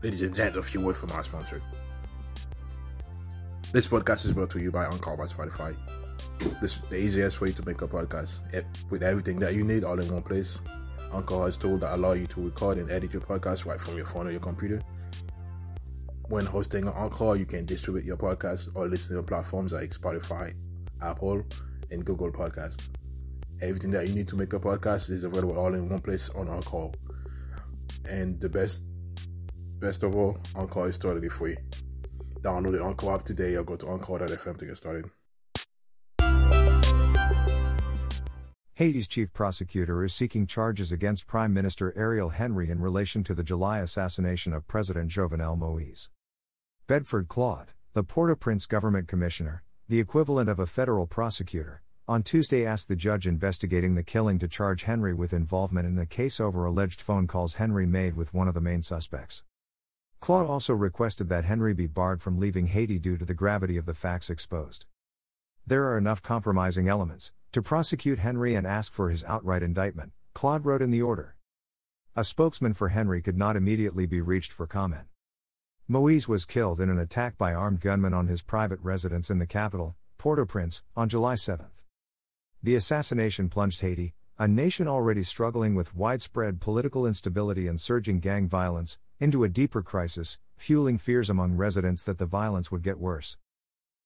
Ladies and gents, a few words from our sponsor. This podcast is brought to you by Anchor by Spotify. This is the easiest way to make a podcast with everything that you need all in one place. Anchor has tools that allow you to record and edit your podcast right from your phone or your computer. When hosting on Anchor, you can distribute your podcast or listen to platforms like Spotify, Apple, and Google Podcast. Everything that you need to make a podcast is available all in one place on Anchor. And the best best of all, Anchor is totally free. Download the Anchor app today or go to Anchor.fm to get started. Haiti's chief prosecutor is seeking charges against Prime Minister Ariel Henry in relation to the July assassination of President Jovenel Moise. Bed-Ford Claude, the Port au Prince government commissioner, the equivalent of a federal prosecutor, on Tuesday asked the judge investigating the killing to charge Henry with involvement in the case over alleged phone calls Henry made with one of the main suspects. Claude also requested that Henry be barred from leaving Haiti due to the gravity of the facts exposed. There are enough compromising elements, to prosecute Henry and ask for his outright indictment, Claude wrote in the order. A spokesman for Henry could not immediately be reached for comment. Moise was killed in an attack by armed gunmen on his private residence in the capital, Port au Prince, on July 7. The assassination plunged Haiti, a nation already struggling with widespread political instability and surging gang violence, into a deeper crisis, fueling fears among residents that the violence would get worse.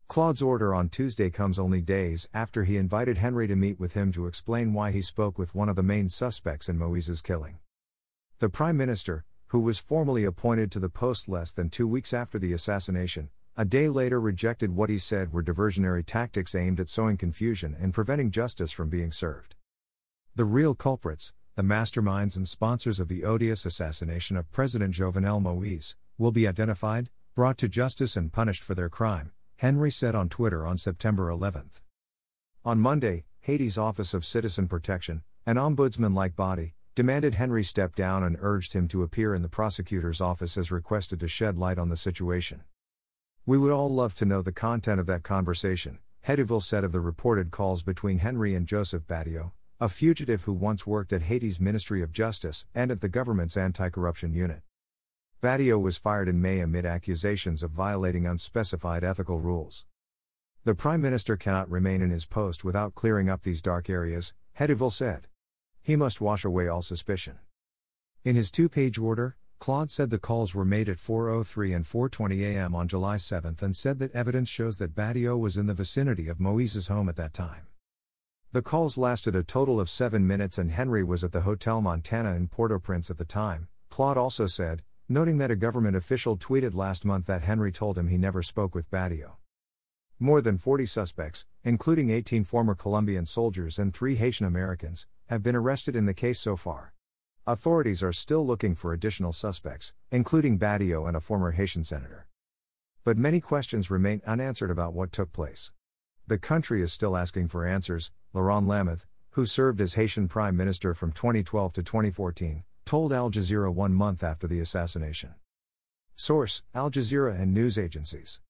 Claude's order on Tuesday comes only days after he invited Henry to meet with him to explain why he spoke with one of the main suspects in Moise's killing. The Prime Minister, who was formally appointed to the post less than two weeks after the assassination, a day later rejected what he said were diversionary tactics aimed at sowing confusion and preventing justice from being served. The real culprits, the masterminds and sponsors of the odious assassination of President Jovenel Moise, will be identified, brought to justice, and punished for their crime, Henry said on Twitter on September 11. On Monday, Haiti's Office of Citizen Protection, an ombudsman like body, demanded Henry step down and urged him to appear in the prosecutor's office as requested to shed light on the situation. We would all love to know the content of that conversation, Hédouville said of the reported calls between Henry and Joseph Badio, a fugitive who once worked at Haiti's Ministry of Justice and at the government's anti corruption unit. Badio was fired in May amid accusations of violating unspecified ethical rules. The Prime Minister cannot remain in his post without clearing up these dark areas, Hédouville said. He must wash away all suspicion. In his two page order, Claude said the calls were made at 4.03 and 4.20 am on July 7 and said that evidence shows that Badio was in the vicinity of Moise's home at that time. The calls lasted a total of seven minutes and Henry was at the Hotel Montana in Port au Prince at the time, Claude also said, noting that a government official tweeted last month that Henry told him he never spoke with Badio. More than 40 suspects, including 18 former Colombian soldiers and three Haitian Americans, have been arrested in the case so far. Authorities are still looking for additional suspects, including Badio and a former Haitian senator. But many questions remain unanswered about what took place. The country is still asking for answers, Laurent Lamothe, who served as Haitian Prime Minister from 2012 to 2014, told Al Jazeera one month after the assassination. Source Al Jazeera and news agencies.